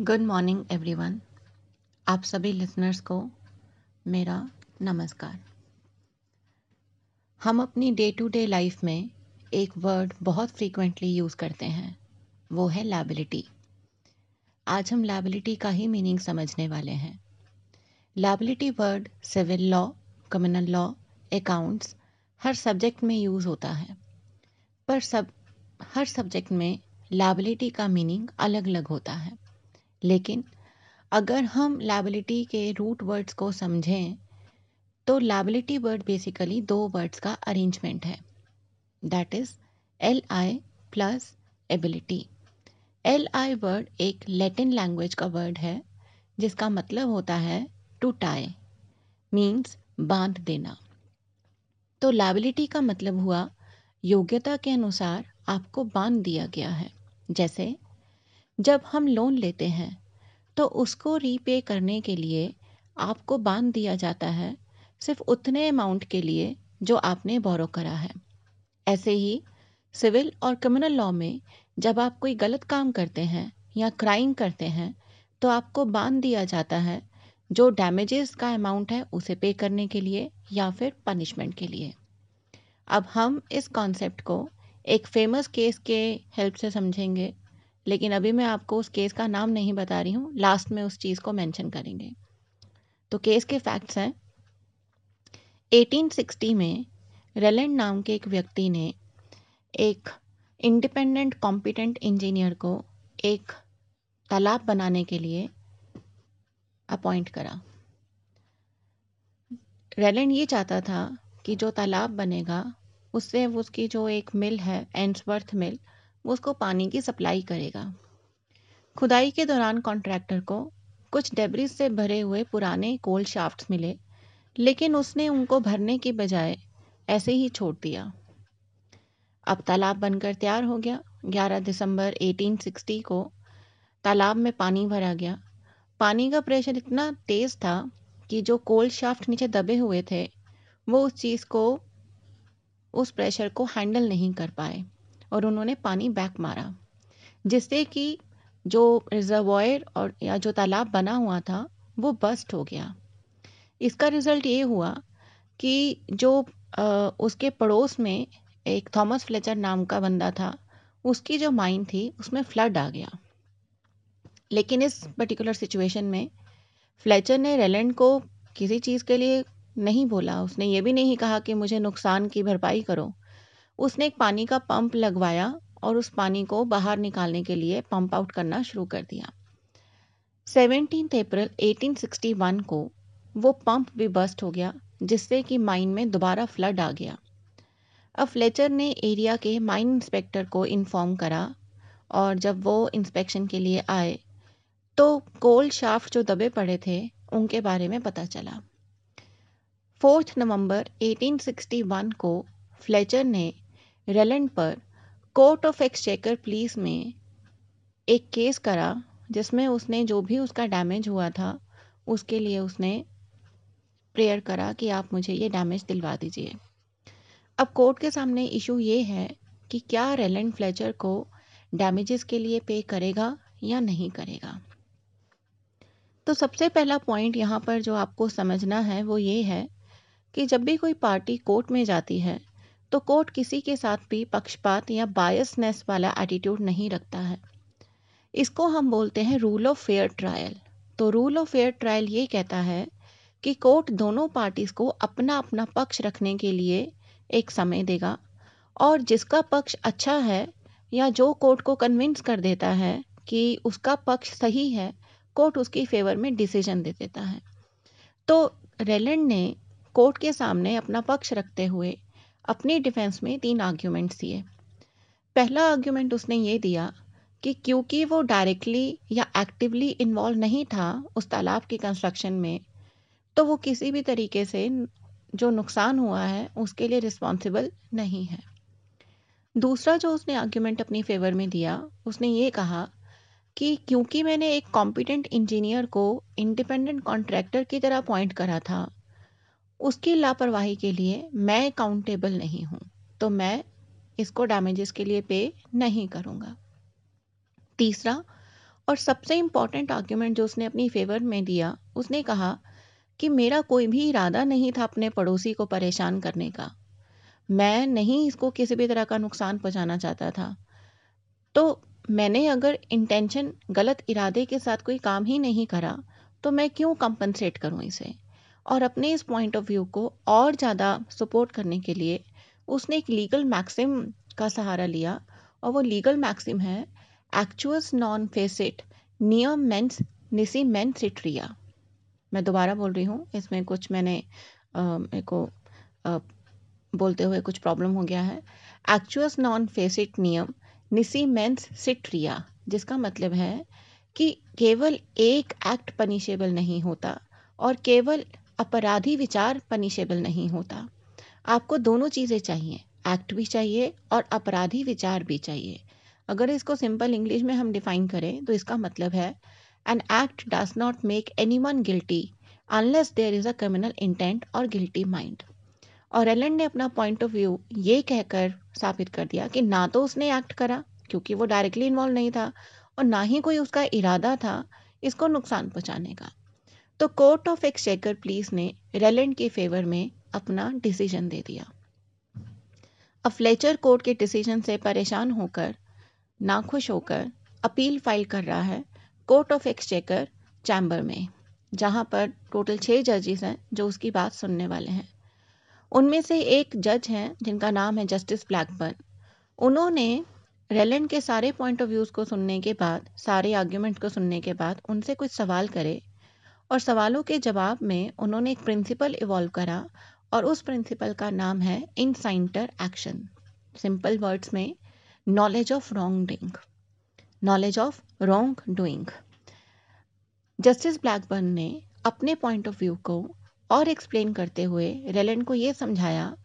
Good morning everyone आप सभी listeners को मेरा नमस्कार। हम अपनी डे टू डे लाइफ में एक वर्ड बहुत फ्रीक्वेंटली यूज़ करते हैं, वो है लैबिलिटी आज हम लैबिलिटी का ही मीनिंग समझने वाले हैं। Liability word civil law communal law accounts हर सब्जेक्ट में यूज़ होता है। पर सब, हर सब्जेक्ट में लैबिलिटी का मीनिंग अलग अलग होता है। लेकिन अगर हम लैबिलिटी के रूट वर्ड्स को समझें तो लैबिलिटी वर्ड बेसिकली दो वर्ड्स का अरेंजमेंट है। That is L I plus ability L I word एक लैटिन लैंग्वेज का वर्ड है, जिसका मतलब होता है टू टाई मीन्स बाँध देना। तो लैबिलिटी का मतलब हुआ, योग्यता के अनुसार आपको बाँध दिया गया है, जैसे जब हम लोन लेते हैं तो उसको रीपे करने के लिए आपको बाँध दिया जाता है सिर्फ़ उतने अमाउंट के लिए जो आपने बोरो करा है। ऐसे ही सिविल और क्रिमिनल लॉ में जब आप कोई गलत काम करते हैं या क्राइम करते हैं तो आपको बाँध दिया जाता है जो डैमेजेस का अमाउंट है उसे पे करने के लिए या फिर पनिशमेंट के लिए। अब हम इस कॉन्सेप्ट को एक फ़ेमस केस के हेल्प से समझेंगे। लेकिन अभी मैं आपको उस केस का नाम नहीं बता रही हूँ। लास्ट में उस चीज़ को मेंशन करेंगे। तो केस के फैक्ट्स हैं। 1860 में रेलेंड नाम के एक व्यक्ति ने एक इंडिपेंडेंट कॉम्पिटेंट इंजीनियर को एक तालाब बनाने के लिए अपॉइंट करा। रेलेंड ये चाहता था कि जो तालाब बनेगा, उससे उसकी जो एक मिल है एंसवर्थ मिल वो उसको पानी की सप्लाई करेगा। खुदाई के दौरान कॉन्ट्रैक्टर को कुछ डेबरिस से भरे हुए पुराने कोल शाफ्ट मिले, लेकिन उसने उनको भरने के बजाय ऐसे ही छोड़ दिया। अब तालाब बनकर तैयार हो गया। 11 दिसंबर 1860 को तालाब में पानी भरा गया। पानी का प्रेशर इतना तेज़ था कि जो कोल शाफ्ट नीचे दबे हुए थे, वो उस चीज़ को, उस प्रेशर को हैंडल नहीं कर पाए। और उन्होंने पानी बैक मारा जिससे कि जो रिजर्वॉयर और या जो तालाब बना हुआ था वो बस्ट हो गया। इसका रिज़ल्ट ये हुआ कि जो आ, उसके पड़ोस में एक थॉमस फ्लेचर नाम का बंदा था उसकी जो माइन थी उसमें फ्लड आ गया। लेकिन इस पर्टिकुलर सिचुएशन में फ्लेचर ने रेलैंड को किसी चीज़ के लिए नहीं बोला। उसने ये भी नहीं कहा कि मुझे नुकसान की भरपाई करो। उसने एक पानी का पंप लगवाया और उस पानी को बाहर निकालने के लिए पंप आउट करना शुरू कर दिया। सेवनटीन अप्रैल 1861 को वो पंप भी बस्ट हो गया, जिससे कि माइन में दोबारा फ्लड आ गया। अब फ्लेचर ने एरिया के माइन इंस्पेक्टर को इन्फॉर्म करा और जब वो इंस्पेक्शन के लिए आए तो कोल शाफ्ट जो दबे पड़े थे, उनके बारे में पता चला। फोर्थ नवंबर 1861 को फ्लेचर ने रेलेंड पर कोर्ट ऑफ़ एक्सचेकर पुलिस में एक केस करा, जिसमें उसने जो भी उसका डैमेज हुआ था, उसके लिए उसने प्रेयर करा कि आप मुझे ये डैमेज दिलवा दीजिए। अब कोर्ट के सामने इशू ये है कि क्या रेलेंड फ्लेचर को डैमेजेस के लिए पे करेगा या नहीं करेगा? तो सबसे पहला पॉइंट यहाँ पर जो आपको समझना है वो ये है कि जब भी कोई पार्टी कोर्ट में जाती है तो कोर्ट किसी के साथ भी पक्षपात या बायसनेस वाला एटीट्यूड नहीं रखता है। इसको हम बोलते हैं रूल ऑफ़ फेयर ट्रायल तो रूल ऑफ़ फेयर ट्रायल ये कहता है कि कोर्ट दोनों पार्टीज़ को अपना अपना पक्ष रखने के लिए एक समय देगा और जिसका पक्ष अच्छा है या जो कोर्ट को कन्विंस कर देता है कि उसका पक्ष सही है, कोर्ट उसकी फेवर में डिसीज़न दे देता है। तो रेलेंड ने कोर्ट के सामने अपना पक्ष रखते हुए अपनी डिफेंस में तीन आर्ग्यूमेंट्स दिए। पहला आर्ग्यूमेंट उसने ये दिया कि क्योंकि वो डायरेक्टली या एक्टिवली इन्वॉल्व नहीं था उस तालाब की कंस्ट्रक्शन में तो वो किसी भी तरीके से जो नुकसान हुआ है उसके लिए रिस्पॉन्सिबल नहीं है। दूसरा जो उसने आर्ग्यूमेंट अपनी फेवर में दिया, उसने ये कहा कि क्योंकि मैंने एक कॉम्पिटेंट इंजीनियर को इंडिपेंडेंट कॉन्ट्रैक्टर की तरह अपॉइंट करा था उसकी लापरवाही के लिए मैं अकाउंटेबल नहीं हूँ तो मैं इसको डैमेजेस के लिए पे नहीं करूँगा। तीसरा, और सबसे इंपॉर्टेंट आर्ग्यूमेंट जो उसने अपनी फेवर में दिया, उसने कहा कि मेरा कोई भी इरादा नहीं था अपने पड़ोसी को परेशान करने का। मैं नहीं इसको किसी भी तरह का नुकसान पहुंचाना चाहता था। तो मैंने अगर इंटेंशन गलत इरादे के साथ कोई काम ही नहीं करा तो मैं क्यों कंपनसेट करूँ इसे? और अपने इस पॉइंट ऑफ़ व्यू को और ज़्यादा सपोर्ट करने के लिए उसने एक लीगल मैक्सिम का सहारा लिया और वो लीगल मैक्सिम है एक्चुअस नॉन फेसिट नियम मेंस निसी मेन सिट्रिया मैं दोबारा बोल रही हूँ, इसमें कुछ मैंने मेरे को बोलते हुए कुछ प्रॉब्लम हो गया है। एक्चुअस नॉन फेसिट नियम निसी मेंस सिट्रिया जिसका मतलब है कि केवल एक एक्ट पनिशेबल नहीं होता और केवल अपराधी विचार पनिशेबल नहीं होता। आपको दोनों चीज़ें चाहिए एक्ट भी चाहिए और अपराधी विचार भी चाहिए। अगर इसको सिंपल इंग्लिश में हम डिफाइन करें तो इसका मतलब है an act does not make anyone guilty unless there is a criminal intent और गिल्टी माइंड और एलन ने अपना पॉइंट ऑफ़ व्यू ये कहकर साबित कर दिया कि ना तो उसने एक्ट करा, क्योंकि वो डायरेक्टली इन्वॉल्व नहीं था, और ना ही कोई उसका इरादा था इसको नुकसान पहुँचाने का। तो कोर्ट ऑफ़ एक्सचेकर प्लीज़ ने रेलेंड के फेवर में अपना डिसीज़न दे दिया। अब फ्लेचर कोर्ट के डिसीज़न से परेशान होकर, नाखुश होकर अपील फ़ाइल कर रहा है कोर्ट ऑफ़ एक्सचेकर चैम्बर में, जहाँ पर टोटल छह जजेस हैं जो उसकी बात सुनने वाले हैं। उनमें से एक जज हैं जिनका नाम है जस्टिस ब्लैकबर्न। उन्होंने रेलेंड के सारे पॉइंट ऑफ़ व्यूज़ को सुनने के बाद, सारे आर्ग्यूमेंट को सुनने के बाद उनसे कुछ सवाल करे और सवालों के जवाब में उन्होंने एक प्रिंसिपल इवॉल्व करा और उस प्रिंसिपल का नाम है इनसाइंटर एक्शन। सिंपल वर्ड्स में knowledge of wrong doing knowledge of wrong doing justice Blackburn ने अपने पॉइंट ऑफ़ व्यू को और एक्सप्लेन करते हुए रेलेंड को ये समझाया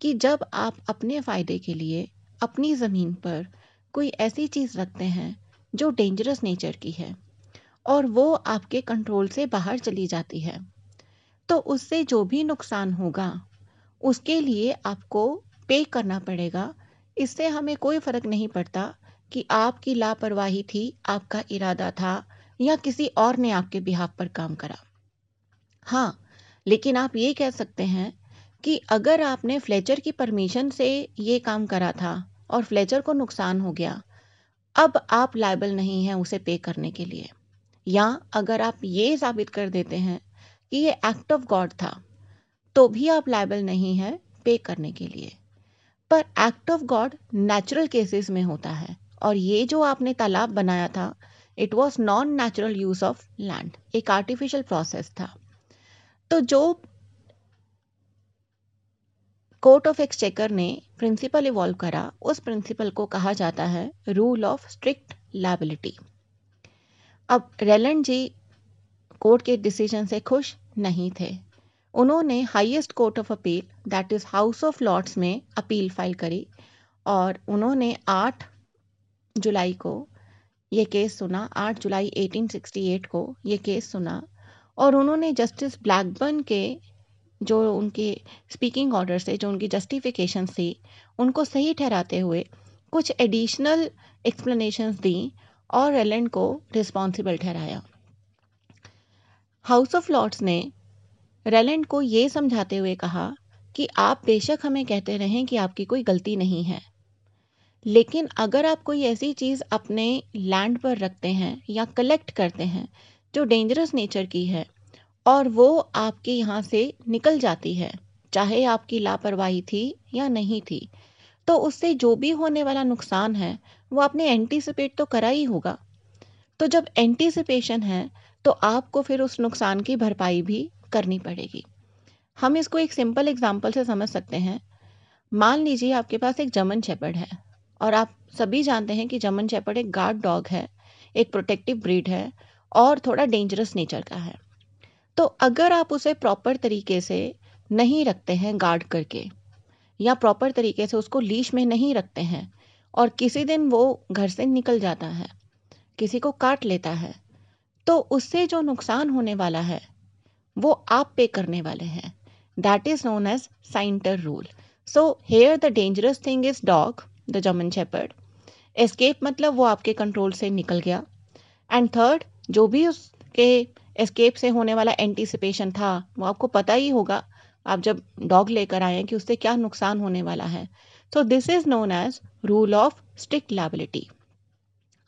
कि जब आप अपने फ़ायदे के लिए अपनी ज़मीन पर कोई ऐसी चीज़ रखते हैं जो डेंजरस नेचर की है और वो आपके कंट्रोल से बाहर चली जाती है। तो उससे जो भी नुकसान होगा, उसके लिए आपको पे करना पड़ेगा। इससे हमें कोई फ़र्क नहीं पड़ता कि आपकी लापरवाही थी, आपका इरादा था या किसी और ने आपके बिहाफ पर काम करा। हाँ लेकिन आप ये कह सकते हैं कि अगर आपने फ्लेचर की परमिशन से ये काम करा था और फ्लेचर को नुकसान हो गया, अब आप लाइबल नहीं हैं उसे पे करने के लिए। या अगर आप ये साबित कर देते हैं कि ये एक्ट ऑफ़ गॉड था तो भी आप लाइबल नहीं है पे करने के लिए। पर act of God natural cases में होता है और ये जो आपने तालाब बनाया था it was non natural use of land एक आर्टिफिशियल प्रोसेस था। तो जो कोर्ट ऑफ़ एक्सचेकर ने प्रिंसिपल इवॉल्व करा, उस प्रिंसिपल को कहा जाता है रूल ऑफ़ स्ट्रिक्ट लाइबिलिटी अब रेलन जी कोर्ट के डिसीज़न से खुश नहीं थे। उन्होंने highest court of appeal that is House of Lords में अपील फ़ाइल करी और उन्होंने 8 जुलाई को ये केस सुना 8 जुलाई 1868 को ये केस सुना और उन्होंने जस्टिस ब्लैकबर्न के जो उनके स्पीकिंग ऑर्डर थे जो उनकी जस्टिफिकेशन थी, उनको सही ठहराते हुए कुछ एडिशनल एक्सप्लेनेशंस दी और रेलैंड को रिस्पॉन्सिबल ठहराया। हाउस ऑफ़ लॉर्ड्स ने रेलैंड को ये समझाते हुए कहा कि आप बेशक हमें कहते रहें कि आपकी कोई गलती नहीं है, लेकिन अगर आप कोई ऐसी चीज़ अपने लैंड पर रखते हैं या कलेक्ट करते हैं जो डेंजरस नेचर की है और वो आपके यहाँ से निकल जाती है, चाहे आपकी लापरवाही थी या नहीं थी तो उससे जो भी होने वाला नुकसान है, वो आपने एंटीसिपेट तो करा ही होगा। तो जब एंटीसिपेशन है तो आपको फिर उस नुकसान की भरपाई भी करनी पड़ेगी। हम इसको एक सिंपल एग्ज़ाम्पल से समझ सकते हैं। मान लीजिए आपके पास एक जमन शेपर्ड है, और आप सभी जानते हैं कि जमन शेपर्ड एक गार्ड डॉग है, एक प्रोटेक्टिव ब्रीड है, और थोड़ा डेंजरस नेचर का है। तो अगर आप उसे प्रॉपर तरीके से नहीं रखते हैं गार्ड करके या प्रॉपर तरीके से उसको लीश में नहीं रखते हैं और किसी दिन वो घर से निकल जाता है, किसी को काट लेता है तो उससे जो नुकसान होने वाला है, वो आप पे करने वाले हैं। That is known as scienter rule so here the dangerous thing is dog the German shepherd escape मतलब वो आपके कंट्रोल से निकल गया। एंड थर्ड जो भी उसके एस्केप से होने वाला एंटीसिपेशन था, वो आपको पता ही होगा आप जब डॉग लेकर आए हैं कि उससे क्या नुकसान होने वाला है so this is known as rule of strict liability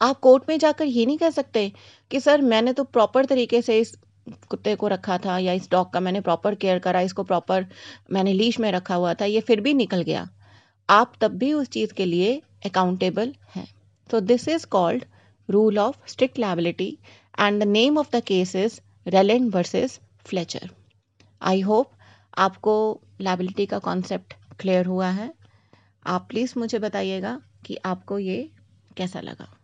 आप कोर्ट में जाकर ये नहीं कह सकते कि सर मैंने तो प्रॉपर तरीके से इस कुत्ते को रखा था या इस डॉग का मैंने प्रॉपर केयर करा, इसको प्रॉपर मैंने लीश में रखा हुआ था, ये फिर भी निकल गया। आप तब भी उस चीज़ के लिए अकाउंटेबल हैं। तो this is called rule of strict liability and the name of the case is Rylands versus Fletcher I hope आपको लाइबिलिटी का कॉन्सेप्ट क्लियर हुआ है। आप प्लीज़ मुझे बताइएगा कि आपको ये कैसा लगा।